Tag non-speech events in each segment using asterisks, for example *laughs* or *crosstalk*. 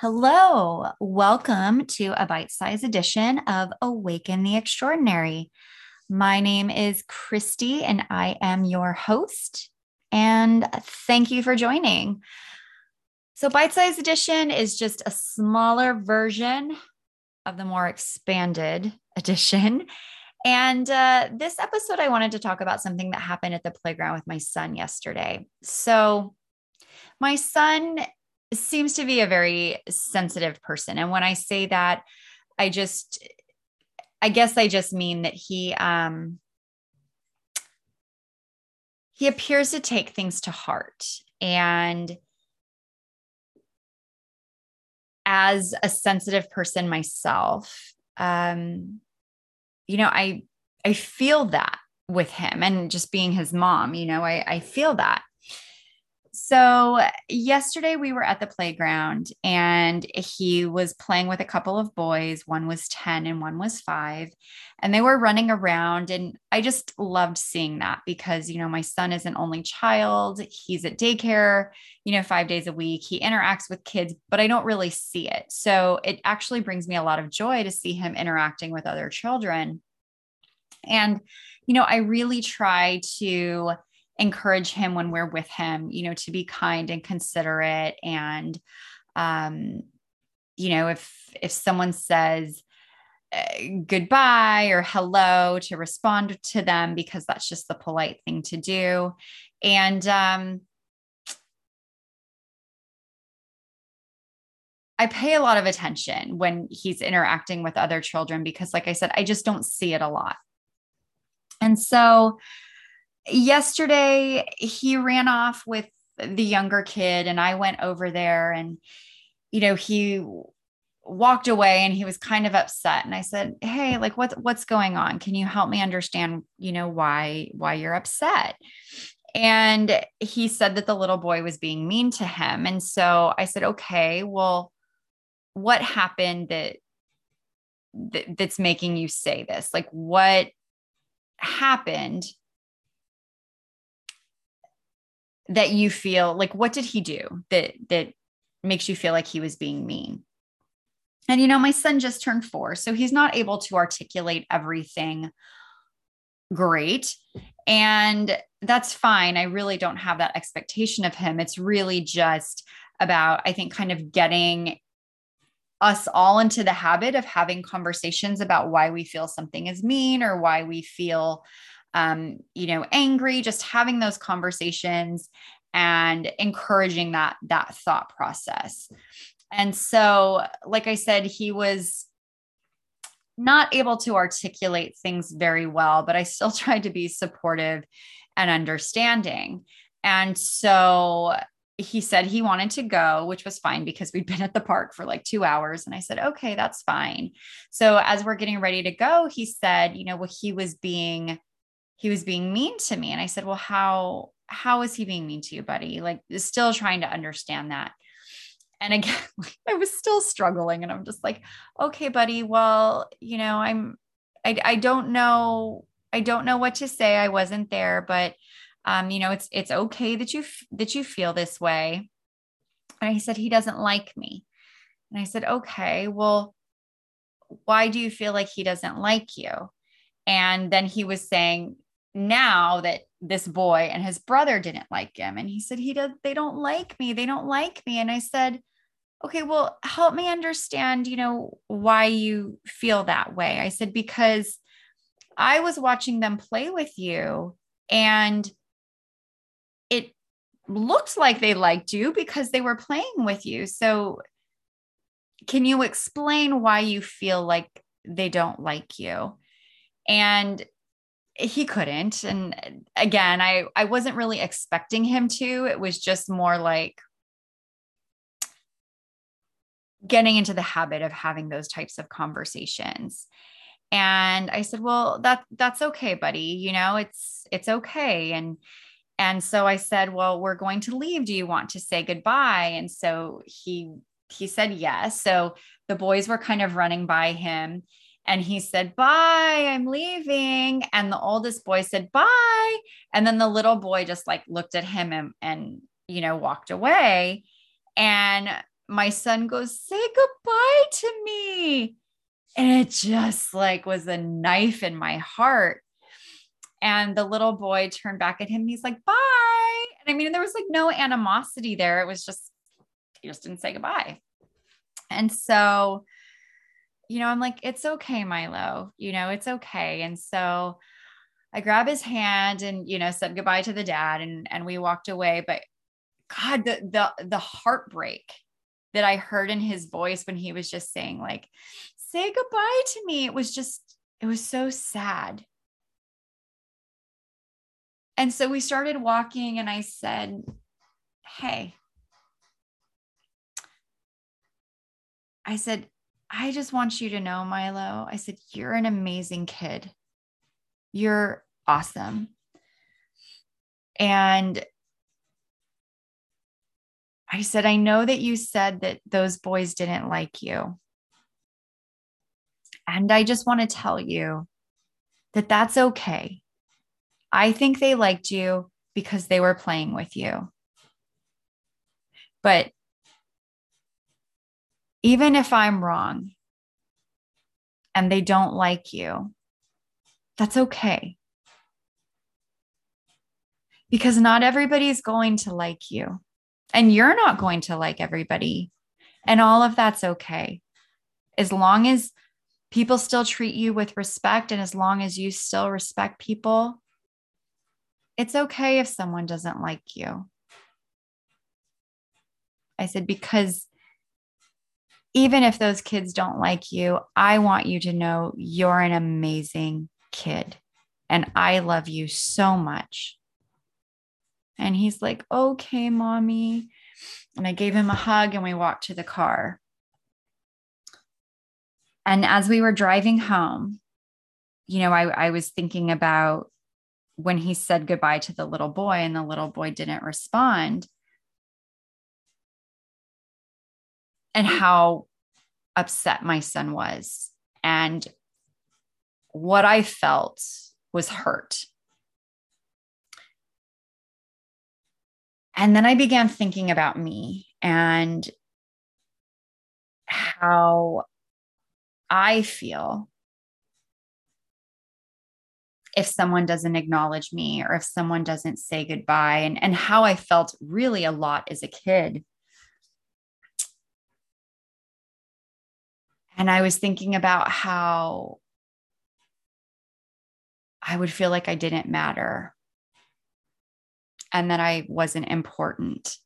Hello, welcome to a bite sized edition of Awaken the Extraordinary. My name is Christy and I am your host. And thank you for joining. So, bite sized edition is just a smaller version of the more expanded *laughs* edition. And uh, this episode, I wanted to talk about something that happened at the playground with my son yesterday. So, my son seems to be a very sensitive person. And when I say that, I just, I guess I just mean that he, um, he appears to take things to heart. And as a sensitive person myself, um, you know, I, I feel that with him and just being his mom, you know, I, I feel that. So, yesterday we were at the playground and he was playing with a couple of boys. One was 10 and one was five. And they were running around. And I just loved seeing that because, you know, my son is an only child. He's at daycare, you know, five days a week. He interacts with kids, but I don't really see it. So, it actually brings me a lot of joy to see him interacting with other children. And, you know, I really try to encourage him when we're with him, you know, to be kind and considerate. And, um, you know, if, if someone says, uh, goodbye or hello to respond to them because that's just the polite thing to do and um, I pay a lot of attention when he's interacting with other children because, like I said, I just don't see it a lot. And so yesterday he ran off with the younger kid and I went over there and you know he walked away and he was kind of upset. And I said hey like what's what's going on? Can you help me understand you know why why you're upset? And he said that the little boy was being mean to him. And so I said okay well what happened that, that that's making you say this? Like what happened that you feel like what did he do that that makes you feel like he was being mean? And you know my son just turned 4 so he's not able to articulate everything great. And that's fine. I really don't have that expectation of him. It's really just about i think kind of getting us all into the habit of having conversations about why we feel something is mean or why we feel um, you know, angry, just having those conversations and encouraging that that thought process. And so, like I said, he was not able to articulate things very well, but I still *laughs* tried to be supportive and understanding. And so he said he wanted to go, which was fine because we'd been at the park for like two hours. And I said, okay, that's fine. So as we're getting ready to go, he said, you know, well, he was being he was being mean to me. And i said well how how is he being mean to you buddy? Like still trying to understand that. And again *laughs* i was still struggling and i'm just like okay buddy well you know i'm i, I don't know i don't know what to say. I wasn't there but um you know it's it's okay that you that you feel this way. And he said he doesn't like me. And i said okay well why do you feel like he doesn't like you? And then he was saying now that this boy and his brother didn't like him. And he said he does they don't like me. They don't like me. And i said okay well help me understand you know why you feel that way. I said because i was watching them play with you and it looked like they liked you because they were playing with you. So can you explain why you feel like they don't like you? And he couldn't. And uh, again i i wasn't really expecting him to. It was just more like getting into the habit of having those types of conversations. And i said well that that's okay buddy. You know it's it's okay. And and so i said well we're going to leave. Do you want to say goodbye? And so he he said yes. So the boys were kind of running by him and he said, Bye, I'm leaving. And the oldest boy said, Bye. And then the little boy just like looked at him and, and you know, walked away. And my son goes, Say goodbye to me. And it just like was a knife in my heart. And the little boy turned back at him. he's like, Bye. And I mean, there was like no animosity there. It was just, he just didn't say goodbye. And so, you know, I'm like, It's okay, Milo. You know, it's okay. And so, I grab his hand and you know said goodbye to the dad and and we walked away but god the the the heartbreak that I heard in his voice when he was just saying like say goodbye to me it was just it was so sad and so we started walking and I said hey I said I just want you to know Milo I said you're an amazing kid you're awesome. And I said, I know that you said that those boys didn't like you. And I just want to tell you that that's okay. I think they liked you because they were playing with you. But even if I'm wrong and they don't like you, that's okay. Because not everybody's going to like you, and you're not going to like everybody. And all of that's okay. As long as people still treat you with respect, and as long as you still respect people, it's okay if someone doesn't like you. I said, because even if those kids don't like you, I want you to know you're an amazing kid and I love you so much. And he's like, okay, mommy. And I gave him a hug and we walked to the car. And as we were driving home, you know, I, I was thinking about when he said goodbye to the little boy and the little boy didn't respond and how upset my son was. And what I felt was hurt. And then I began thinking about me and how I feel if someone doesn't acknowledge me or if someone doesn't say goodbye, and, and how I felt really a lot as a kid. And I was thinking about how I would feel like I didn't matter and that I wasn't important.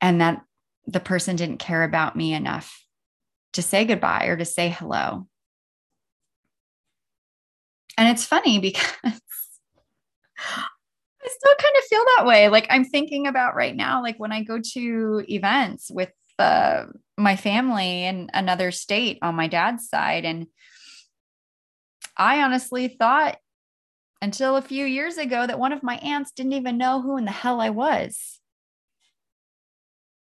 And that the person didn't care about me enough to say goodbye or to say hello. And it's funny because *laughs* I still kind of feel that way. Like I'm thinking about right now, like when I go to events with uh, my family in another state on my dad's side. And I honestly thought until a few years ago that one of my aunts didn't even know who in the hell I was.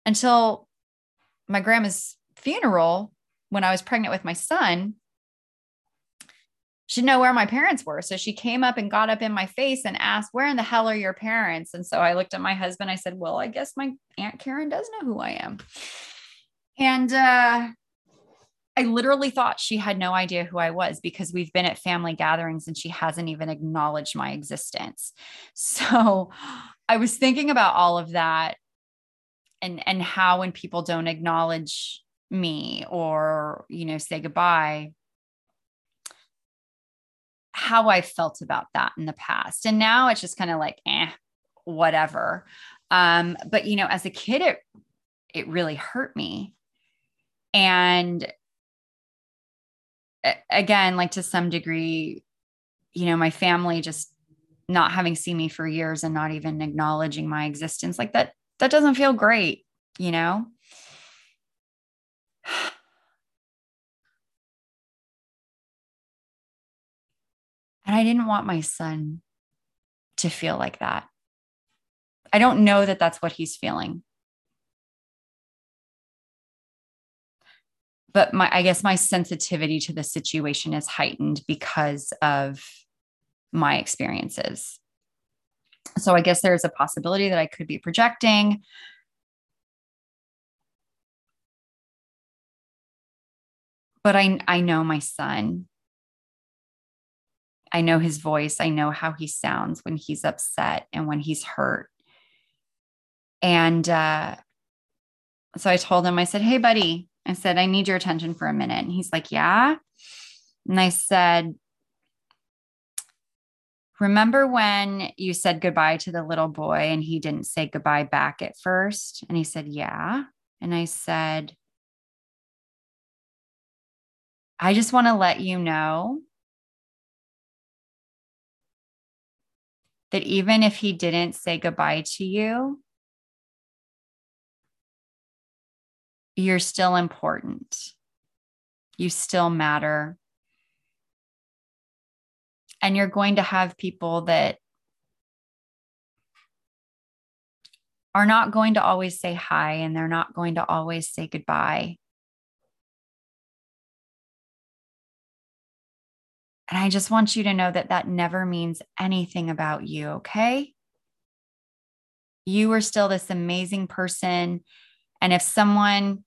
Until my grandma's funeral, when I was pregnant with my son, she didn't know where my parents were. So she came up and got up in my face and asked, Where in the hell are your parents? And so I looked at my husband. I said, Well, I guess my Aunt Karen does know who I am. And uh, I literally thought she had no idea who I was because we've been at family gatherings and she hasn't even acknowledged my existence. So I was thinking about all of that and and how when people don't acknowledge me or you know say goodbye how I felt about that in the past. And now it's just kind of like, eh, whatever. Um, but you know, as a kid, it it really hurt me. And again, like to some degree, you know, my family just not having seen me for years and not even acknowledging my existence, like that, that doesn't feel great, you know? And I didn't want my son to feel like that. I don't know that that's what he's feeling. But my I guess my sensitivity to the situation is heightened because of my experiences. So I guess there's a possibility that I could be projecting. But I I know my son. I know his voice. I know how he sounds when he's upset and when he's hurt. And uh, so I told him, I said, Hey, buddy, I said, I need your attention for a minute. And he's like, Yeah. And I said, Remember when you said goodbye to the little boy and he didn't say goodbye back at first? And he said, Yeah. And I said, I just want to let you know that even if he didn't say goodbye to you, you're still important. You still matter. And you're going to have people that are not going to always say hi and they're not going to always say goodbye. And I just want you to know that that never means anything about you, okay? You are still this amazing person. And if someone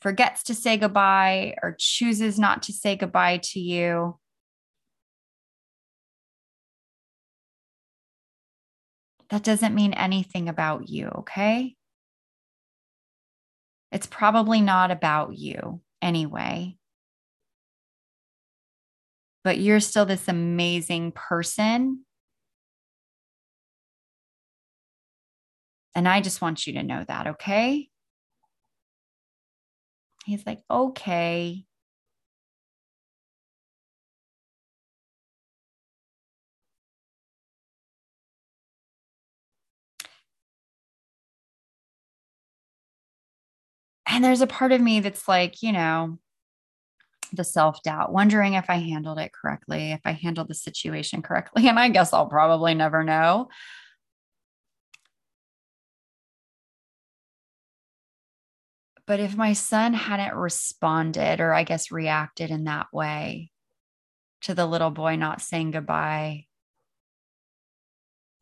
forgets to say goodbye or chooses not to say goodbye to you, that doesn't mean anything about you, okay? It's probably not about you anyway. But you're still this amazing person. And I just want you to know that, okay? He's like, okay. And there's a part of me that's like, you know, the self doubt, wondering if I handled it correctly, if I handled the situation correctly. *laughs* And I guess I'll probably never know. But if my son hadn't responded, or I guess reacted in that way to the little boy not saying goodbye,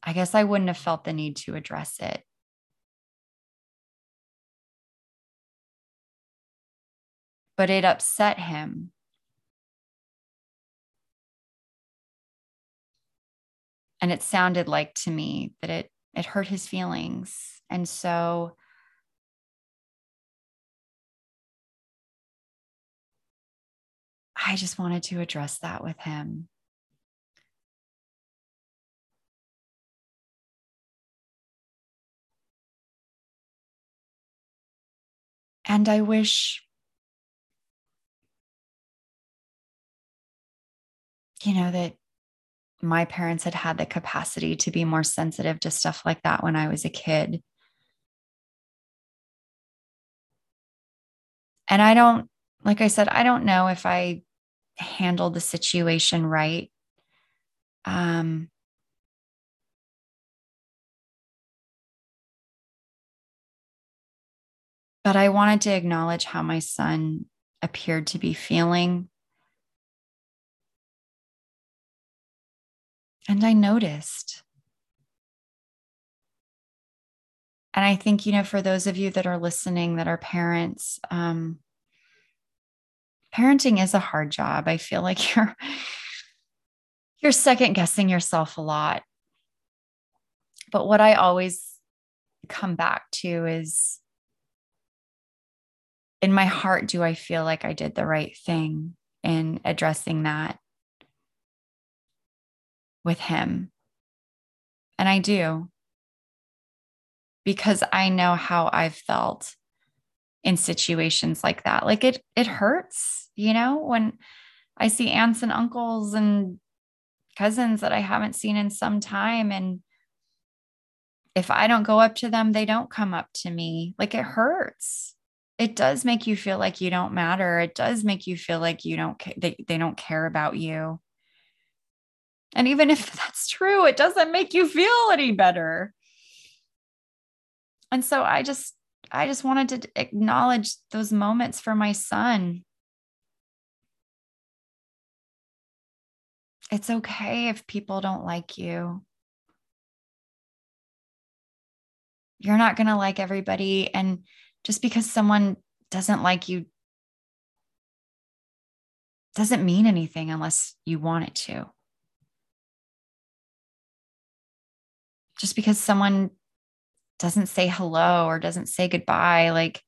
I guess I wouldn't have felt the need to address it. But it upset him. And it sounded like to me that it it hurt his feelings. And so I just wanted to address that with him. And I wish, you know, that my parents had had the capacity to be more sensitive to stuff like that when I was a kid. And I don't, like I said, I don't know if I handled the situation right. Um, but I wanted to acknowledge how my son appeared to be feeling. And I noticed. And I think, you know, for those of you that are listening that are parents, um, parenting is a hard job. I feel like *laughs* you're you're second guessing yourself a lot. But what I always come back to is in my heart do I feel like I did the right thing in addressing that with him? And I do. Because I know how I've felt in situations like that. Like it it hurts, you know, when I see aunts and uncles and cousins that I haven't seen in some time and if I don't go up to them, they don't come up to me. Like it hurts. It does make you feel like you don't matter. It does make you feel like you don't they, they don't care about you. And even if *laughs* that's true, it doesn't make you feel any better. And so I just I just wanted to acknowledge those moments for my son. It's okay if people don't like you. you're not going to like everybody. And just because someone doesn't like you doesn't mean anything unless you want it to. Just because someone doesn't say hello or doesn't say goodbye, like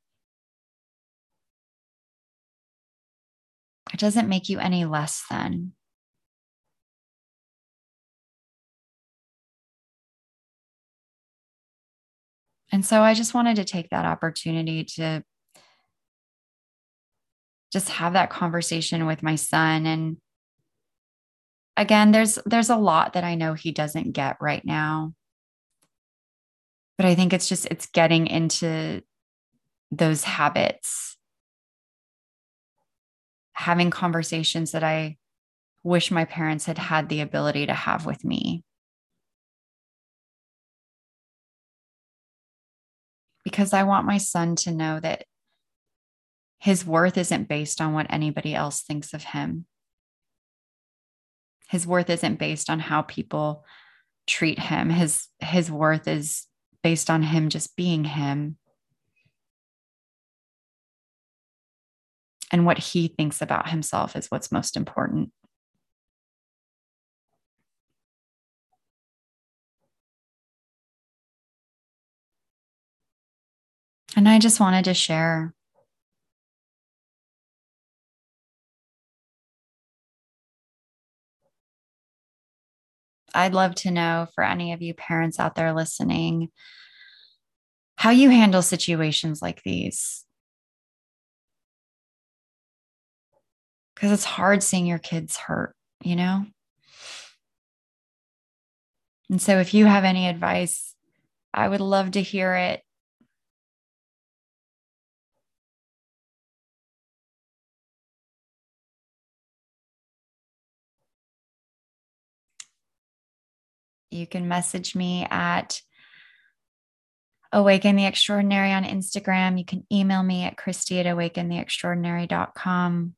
it doesn't make you any less than. And so I just wanted to take that opportunity to just have that conversation with my son and again there's there's a lot that I know he doesn't get right now. But I think it's just it's getting into those habits having conversations that I wish my parents had had the ability to have with me. Because I want my son to know that his worth isn't based on what anybody else thinks of him. His worth isn't based on how people treat him. His his worth is based on him just being him. And what he thinks about himself is what's most important. And I just wanted to share I'd love to know for any of you parents out there listening how you handle situations like these. Because it's hard seeing your kids hurt, you know? And so if you have any advice, I would love to hear it. You can message me at Awaken the Extraordinary on Instagram. You can email me at Christy at awakentheextraordinary.com.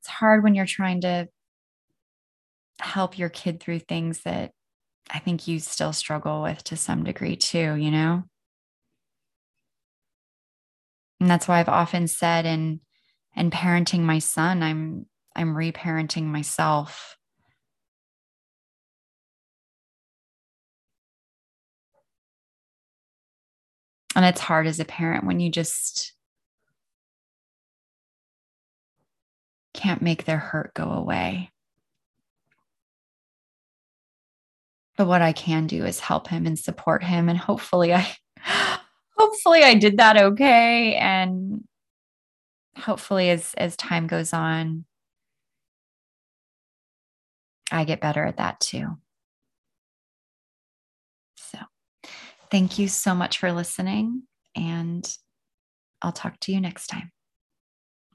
It's hard when you're trying to help your kid through things that I think you still struggle with to some degree, too, you know? And that's why I've often said in and parenting my son, I'm I'm reparenting myself. And it's hard as a parent when you just can't make their hurt go away. But what I can do is help him and support him. And hopefully I *laughs* hopefully I did that okay. And hopefully as as time goes on I get better at that too. So, thank you so much for listening and I'll talk to you next time.